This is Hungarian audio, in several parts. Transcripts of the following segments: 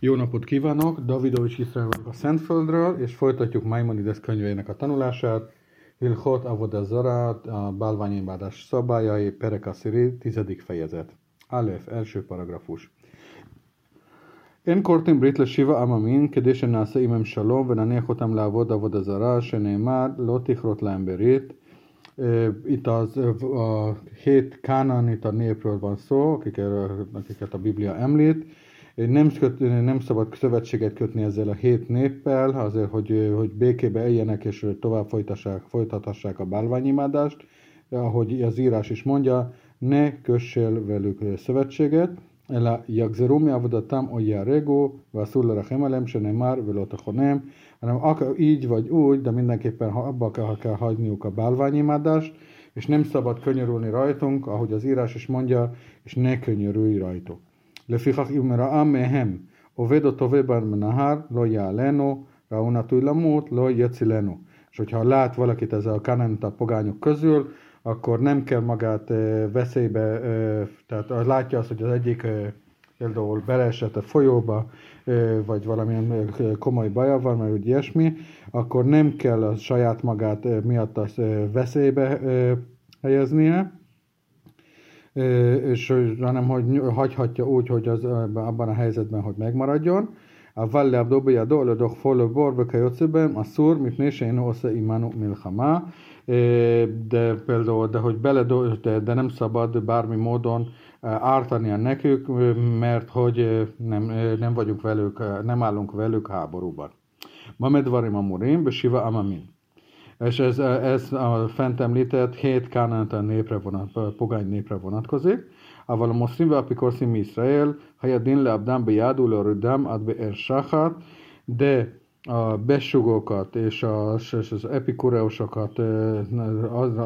Jó napot kívánok! Davidovics Iszrael vagyok a Szentföldről, és folytatjuk Maimonides könyveinek a tanulását. Hilchot Avodah Zara, a bálványimádás szabályai, Pereka Sziri, tizedik fejezet. Aleph, első paragrafus. אין כורתים ברית לשיבה עממים כדי שנעשה עמם שלום ונניח אותם לעבוד עבודה זרה שנאמר לא תכרות lהם ברית. Itt az a hét a népről van szó, akiket, akiket a Biblia említ, nem, köt, nem szabad szövetséget kötni ezzel a hét néppel, azért, hogy, hogy békébe éljenek és tovább folytassák, folytathassák a bálványimádást. Ahogy az írás is mondja, ne kössél velük szövetséget, אלא יגזרו מעבודתם או ייהרגו, ואסור לרחם עליהם, שנאמר ולא תכונם, hanem így vagy úgy, de mindenképpen ha abba kell, kell hagyniuk a bálványimádást, és nem szabad könyörülni rajtunk, ahogy az írás is mondja, és ne könyörülj rajtuk. לפיכך אם ראה מהם עובד או טובה בנהר, לא יעלנו, ראו נטוי למות, לא יצילנו. És hogyha lát valakit ezzel a kanánita pogányok közül, akkor nem kell magát veszélybe, tehát látja azt, hogy az egyik például beleesett a folyóba, vagy valamilyen komoly baja van, vagy úgy ilyesmi, akkor nem kell a saját magát miatt azt veszélybe helyeznie, és, hanem hogy hagyhatja úgy, hogy az, abban a helyzetben, hogy megmaradjon. A valle abdobia dole doch folo borbe kajocibem, a szur, mit nésén osza imanu milhamá, de például, de hogy bele, de, de nem szabad bármi módon ártania nekük, mert hogy nem, nem vagyunk velük, nem állunk velük háborúban. Mamedvarim amurim, besiva amamin. És ez, ez a fent említett hét kánánta népre vonat, pogány népre vonatkozik. אבל המוסרים והאפיקורסים מישראל, היה דין לעבדם ביד ולהורידם עד באר שחת, de a besugókat és, a, és az epikureusokat az,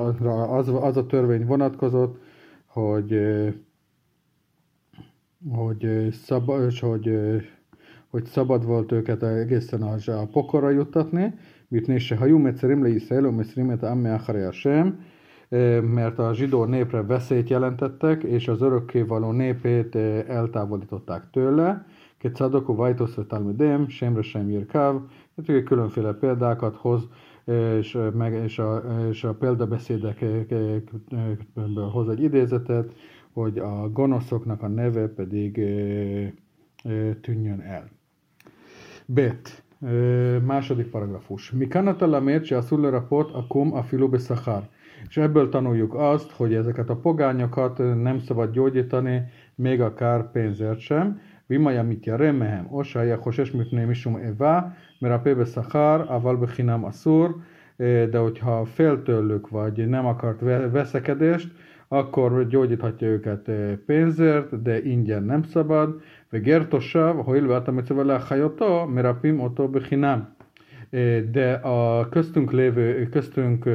az, az a törvény vonatkozott, hogy hogy, szab, hogy, hogy szabad volt őket egészen a, a pokorra juttatni, mipné se hajú mecerim le Iszrael, umiszrim et amme sem, eh, mert a zsidó népre veszélyt jelentettek, és az örökkévaló népét eh, eltávolították tőle. Kecadokú vajtoszre talmidém, semre sem jirkáv, hát különféle példákat hoz, eh, és, meg, és, a, és a példabeszédekből hoz egy idézetet, hogy a gonoszoknak a neve pedig tűnjön el. Bet. Második paragrafus. Mi kanata lamért, se a raport a kum a filube szachár. És ebből tanuljuk azt, hogy ezeket a pogányokat nem szabad gyógyítani, még akár pénzért sem. Vimaja mit remehem, osája hoses mipné misum eva, mert a pébe szachár, aval bechinám szúr, de hogyha fél tőlük, vagy nem akart veszekedést, akkor gyógyíthatja őket pénzért, de ingyen nem szabad. וגר תושב, הואיל ואתה מצווה להחיותו, מרפאים אותו בחינם. De a köztünk lévő, köztünk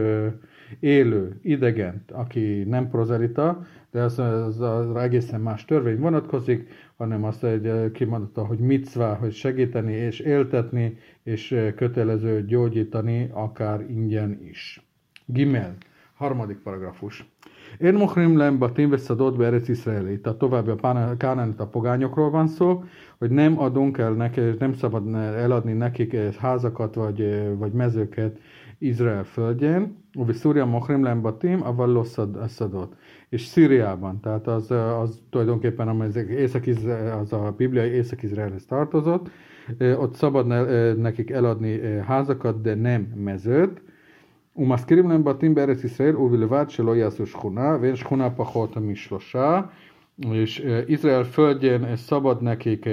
élő idegen, aki nem prozelita, de az, az, az egészen más törvény vonatkozik, hanem azt egy kimondotta, hogy mitzvá, hogy segíteni és éltetni, és kötelező gyógyítani, akár ingyen is. Gimel, harmadik paragrafus. Mohrim lem batim veszadott be Erec Iszrael. Itt a további a Kánánit a pogányokról van szó, hogy nem adunk el neki, nem szabad eladni nekik házakat vagy, vagy mezőket Izrael földjén. Szúria mohrim lem batim, a vallosszadott. És Szíriában, tehát az, az tulajdonképpen az, észak az a bibliai Észak-Izraelhez tartozott, ott szabad nekik eladni házakat, de nem mezőt, ומזכירים להם בתים בארץ ישראל ובלבד שלא יעשו שכונה, ואין שכונה פחות משלושה, és Izrael földjén szabad nekik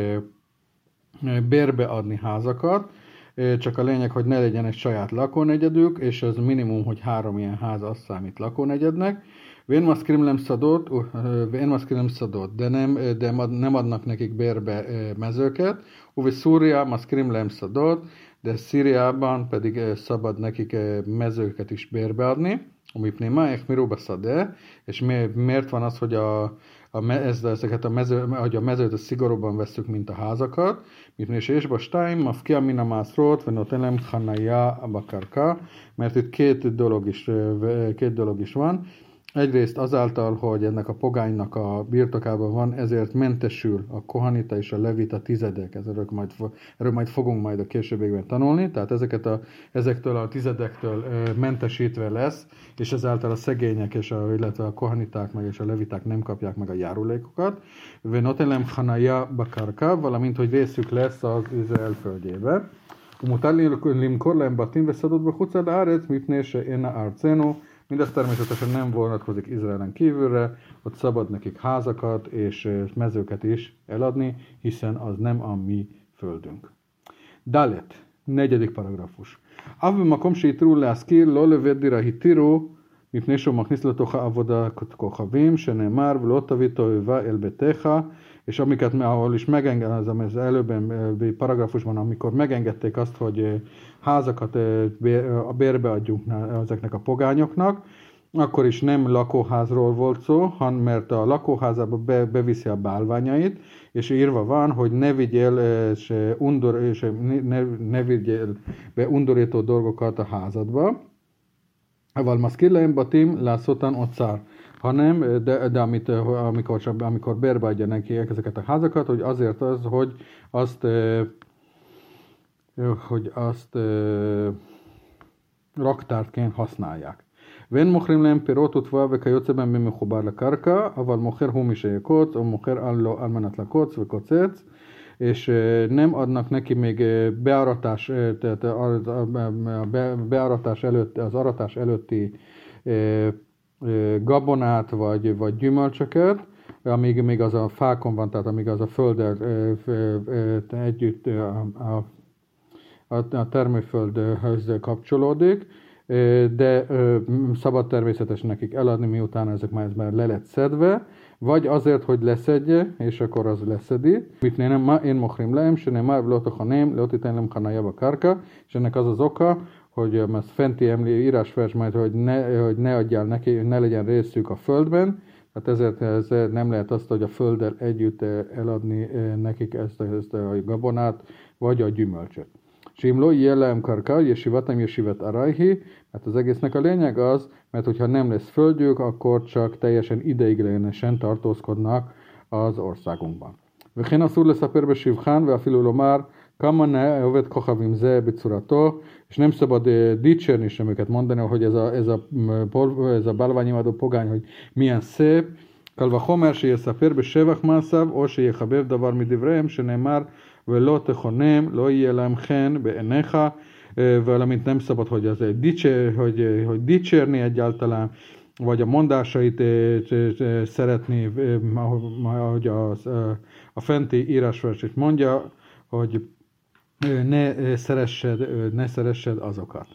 bérbe adni házakat, csak a lényeg, hogy ne legyen egy saját lakónegyedük, és az minimum, hogy három ilyen ház az számít lakónegyednek. Vén maszkrim lem szadott, vén maszkrim szadott, de nem, de nem adnak nekik bérbe mezőket. Uvi Szúria maszkrim lem szadott, de Szíriában pedig eh, szabad nekik eh, mezőket is bérbeadni, umipnémáek, eh, mi beszade, és mi, miért van az, hogy a, a, ez, ezeket a, mező, hogy a mezőt a szigorúban veszük, mint a házakat, mint és és bastáim, mafkia mina mászrót, venotelem hanaya Bakarka, mert itt két dolog is, két dolog is van, Egyrészt azáltal, hogy ennek a pogánynak a birtokában van, ezért mentesül a kohanita és a levita tizedek. Ezről majd, erről majd fogunk majd a későbbiekben tanulni, tehát ezeket a, ezektől a tizedektől mentesítve lesz, és ezáltal a szegények, és a, illetve a kohaniták meg és a leviták nem kapják meg a járulékokat. Venotelem hanaya bakarka, valamint, hogy részük lesz az Izrael földjébe. Umutálni limkorlen batin veszadott be hucad áret, mipnése én a arcénu, Mindez természetesen nem vonatkozik Izraelen kívülre, ott szabad nekik házakat és mezőket is eladni, hiszen az nem a mi földünk. Dalet, negyedik paragrafus. אף במקום שיתרו להשכיר לא לבית דירה התירו מפני שהוא מכניס לתוכה עבודת כוכבים, שנאמר ולא תביא תועבה אל ביתך, és amiket, ahol is megengedem, az előbbi paragrafusban, amikor megengedték azt, hogy eh, házakat eh, bérbe adjunk ezeknek a pogányoknak, akkor is nem lakóházról volt szó, hanem mert a lakóházába be, beviszi a bálványait, és írva van, hogy ne vigyél, eh, és, undor, és ne, ne vigyél be undorító dolgokat a házadba. Aval maszkirleim batim lászótan otszár hanem, de, de amit, amikor, amikor bérbe adja neki ezeket a házakat, hogy azért az, hogy azt, hogy azt raktárként használják. ואין מוכרים להם פירות ותבואה וכיוצא בהם במחובר לקרקע, אבל מוכר הוא מי שיקוץ, או מוכר על, לו, על מנת לקוץ וקוצץ, és nem adnak neki még bearatás, tehát a bearatás előtt, az aratás előtti gabonát vagy, vagy gyümölcsöket, amíg még az a fákon van, tehát amíg az a földdel együtt a, a, a termőföldhöz kapcsolódik, de szabad természetesen nekik eladni, miután ezek már, ez már le lett szedve, vagy azért, hogy leszedje, és akkor az leszedi. Mit nem ma én mochrim leem, se nem már nem, leotitenlem kanajába karka, és ennek az az oka, hogy az fenti emlé írásvers majd, hogy ne, hogy ne adjál neki, hogy ne legyen részük a földben, tehát ezért ez nem lehet azt, hogy a földdel együtt eh, eladni eh, nekik ezt, ezt a gabonát, vagy a gyümölcsöt. Simlo jellem karka, jesivatam jesivet arajhi, mert az egésznek a lényeg az, mert hogyha nem lesz földjük, akkor csak teljesen ideiglenesen tartózkodnak az országunkban. וכן אסור לספר בשבחן ואפילו לומר כמה נאה עובד כוכבים זה בצורתו, és nem szabad dicsérni sem őket mondani, hogy ez a, ez a, ez a bálványimadó pogány, hogy milyen szép, קל וחומר שיספר בשבח מעשיו, או שיחבב דבר מדבריהם, שנאמר, ולא תכונם, לא יהיה להם חן בעיניך, valamint nem szabad, hogy az egy dicsér, hogy, hogy dicsérni egyáltalán, vagy a mondásait szeretni, ahogy a, a fenti írásvers is mondja, hogy ne szeressed, ne szeressed azokat.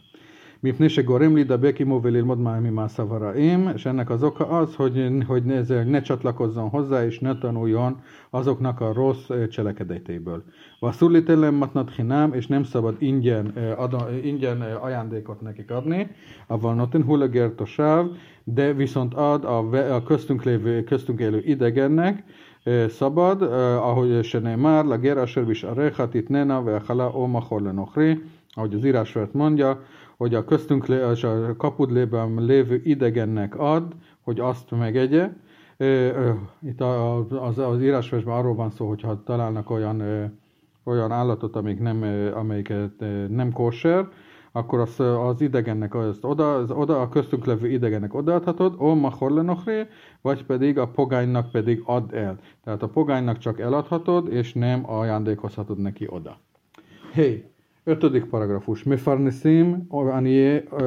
Mipnése gorimli da beki movelil modmámi mászavaraim, és ennek az oka az, hogy, hogy ezzel ne csatlakozzon hozzá, és ne tanuljon azoknak a rossz cselekedetéből. Vasszulli tellem matnat hinám, és nem szabad ingyen, ada, ingyen ajándékot nekik adni, avval notin hulegert a sáv, de viszont ad a, a köztünk, lévő, köztünk élő idegennek, szabad, ahogy se már, la gera servis a rechatit nena, ve hala o machor lenochri, ahogy az írásvert mondja, hogy a köztünk és a kapudlében lévő idegennek ad, hogy azt megegye. Itt az, az írásversben arról van szó, hogyha találnak olyan, olyan állatot, amik nem, amelyiket nem kóser, akkor az, az idegennek azt oda, az oda, a köztünk levő idegennek odaadhatod, o mahorlenochre, vagy pedig a pogánynak pedig add el. Tehát a pogánynak csak eladhatod, és nem ajándékozhatod neki oda. Hey, ötödik paragrafus. Mefarnesim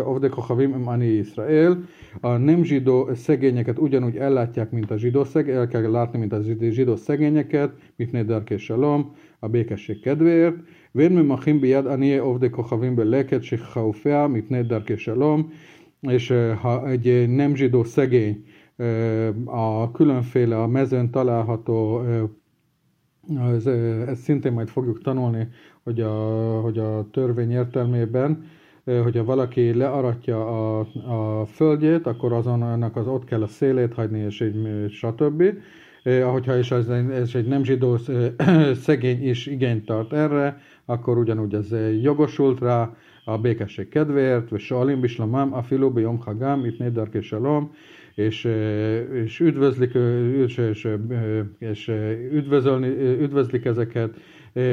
ovde kochavim im ani Israel. A nem zsidó szegényeket ugyanúgy ellátják, mint a zsidó szegényeket, el kell látni, mint a zsidó szegényeket, mit nédark és salom, a békesség kedvéért. ואין ממחים ביד עניי עובדי כוכבים בלקט שחאופיה מפני דרכי שלום, és ha egy nem zsidó szegény a különféle a mezőn található, ez, ezt szintén majd fogjuk tanulni, hogy a, hogy a törvény értelmében, hogyha valaki learatja a, a földjét, akkor azon annak az ott kell a szélét hagyni, és egy stb. Ahogyha is ez, ez egy nem zsidó szegény is igényt tart erre, akkor ugyanúgy ez jogosult rá a békesség kedvéért, vagy salim bislamám, a filóbi jom hagám, itt nédarke salom, és, és üdvözlik, és, és, és üdvözölni, üdvözlik ezeket,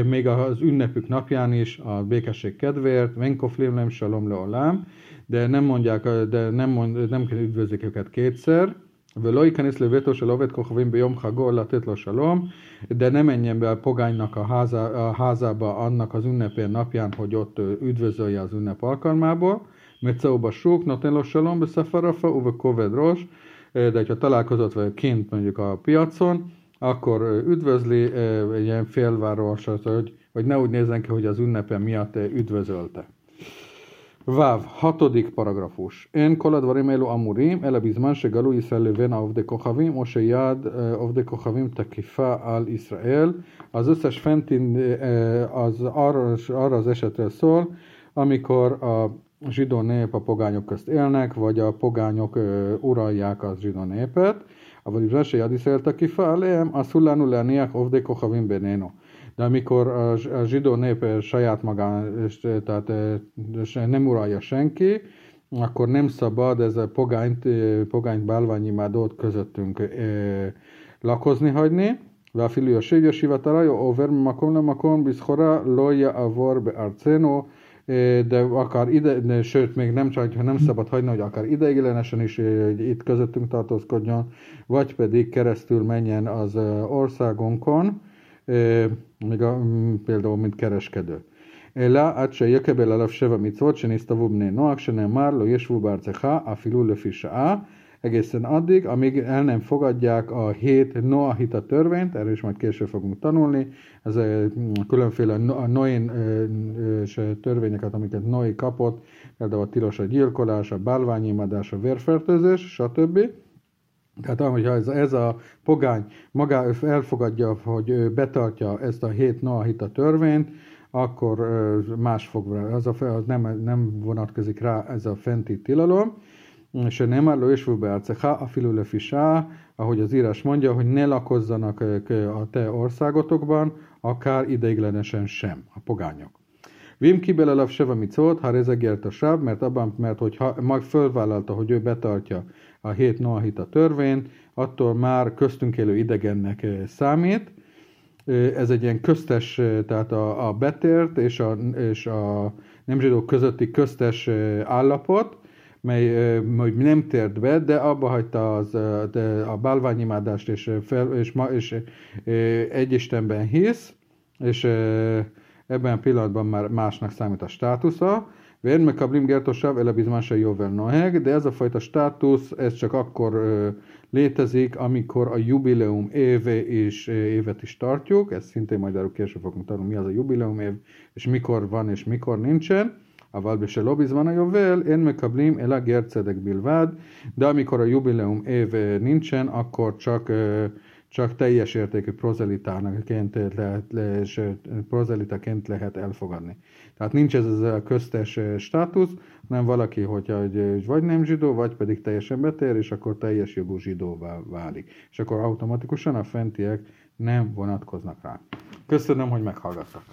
még az ünnepük napján is, a békesség kedvéért, Venkoflim Salom Leolám, de nem mondják, de nem, mond, nem üdvözlik őket kétszer, ולא ייכנס לביתו של עובד כוכבים ביום חגו לתת לו שלום, de ne menjen be a pogánynak a, háza, a házába annak az ünnepén napján, hogy ott üdvözölje az ünnep alkalmából, Meceuba súk, noten salom, beszafarafa, uve kovedros, de hogyha találkozott vagy kint mondjuk a piacon, akkor üdvözli egy ilyen félváros, hogy, hogy ne úgy nézzen ki, hogy az ünnepen miatt üdvözölte. Váv, hatodik paragrafus. En כל הדברים האלו אמורים, אלא בזמן שגלו ישראל לבין העובדי כוכבים, או שיד עובדי כוכבים תקיפה על ישראל. Az összes fentin az arra, arra az esetre szól, amikor a zsidó nép a pogányok közt élnek, vagy a pogányok uralják az zsidó népet. אבל בזמן שיד ישראל תקיפה עליהם, אסור לנו להניח עובדי כוכבים בינינו de amikor a, a zsidó nép saját magán, és, tehát és nem uralja senki, akkor nem szabad ez a pogányt, pogányt bálványimádót közöttünk e, lakozni hagyni. ואפילו יושב ישיבתרה עובר ממקום למקום בזכורה לא יעבור בארצנו, de akár ide, de, sőt, még nem csak, ha nem szabad hagyni, hogy akár ideiglenesen is hogy itt közöttünk tartózkodjon, vagy pedig keresztül menjen az országunkon, még a, például, mint kereskedő. אלא עד שיקבל עליו שבע מצוות שנסתוו בני נוח, שנאמר לא ישבו בארצך אפילו לפי שעה, egészen addig, amíg el nem fogadják a hét Noahita törvényt, erről is majd később fogunk tanulni, ez a különféle a Noin törvényeket, amiket Noé kapott, például a tilos a gyilkolás, a bálványimadás, a vérfertőzés, stb. Tehát ahogy ez, ez a pogány maga elfogadja, hogy betartja ezt a hét Noahita törvényt, akkor más fog az, a, az nem, nem vonatkozik rá ez a fenti tilalom, és nem álló és a afilulefisá, ahogy az írás mondja, hogy ne lakozzanak a te országotokban, akár ideiglenesen sem, a pogányok. Vim kibelelav seva micot, ha rezegért a sáv, mert abban, mert hogyha mag fölvállalta, hogy ő betartja a hét noahita törvényt, attól már köztünk élő idegennek eh, számít. Eh, ez egy ilyen köztes, eh, tehát a, a betért és a, és a nem zsidók közötti köztes állapot, mely hogy nem tért be, de abba hagyta az, de a bálványimádást, és, fel, és, ma, és egy Istenben hisz, és ebben a pillanatban már másnak számít a státusza, Vén mekablim gertosav ele bizmán se jóvel noheg, de ez a fajta státusz, ez csak akkor ö, létezik, amikor a jubileum éve és évet is tartjuk, ezt szintén majd erről később fogunk tanulni, mi az a jubileum év, és mikor van és mikor nincsen. אבל בשלו בזמן היובל אין מקבלים אלא גר צדק בלבד, de amikor a jubileum év nincsen, akkor csak teljes értékű prozelitánaként lehet, és prozelitaként lehet elfogadni. Tehát nincs ez az a köztes státusz, hanem valaki, hogyha vagy nem zsidó, vagy pedig teljesen betér, és akkor teljes jogú zsidóvá válik. És akkor automatikusan a fentiek nem vonatkoznak rá. Köszönöm, hogy meghallgattak.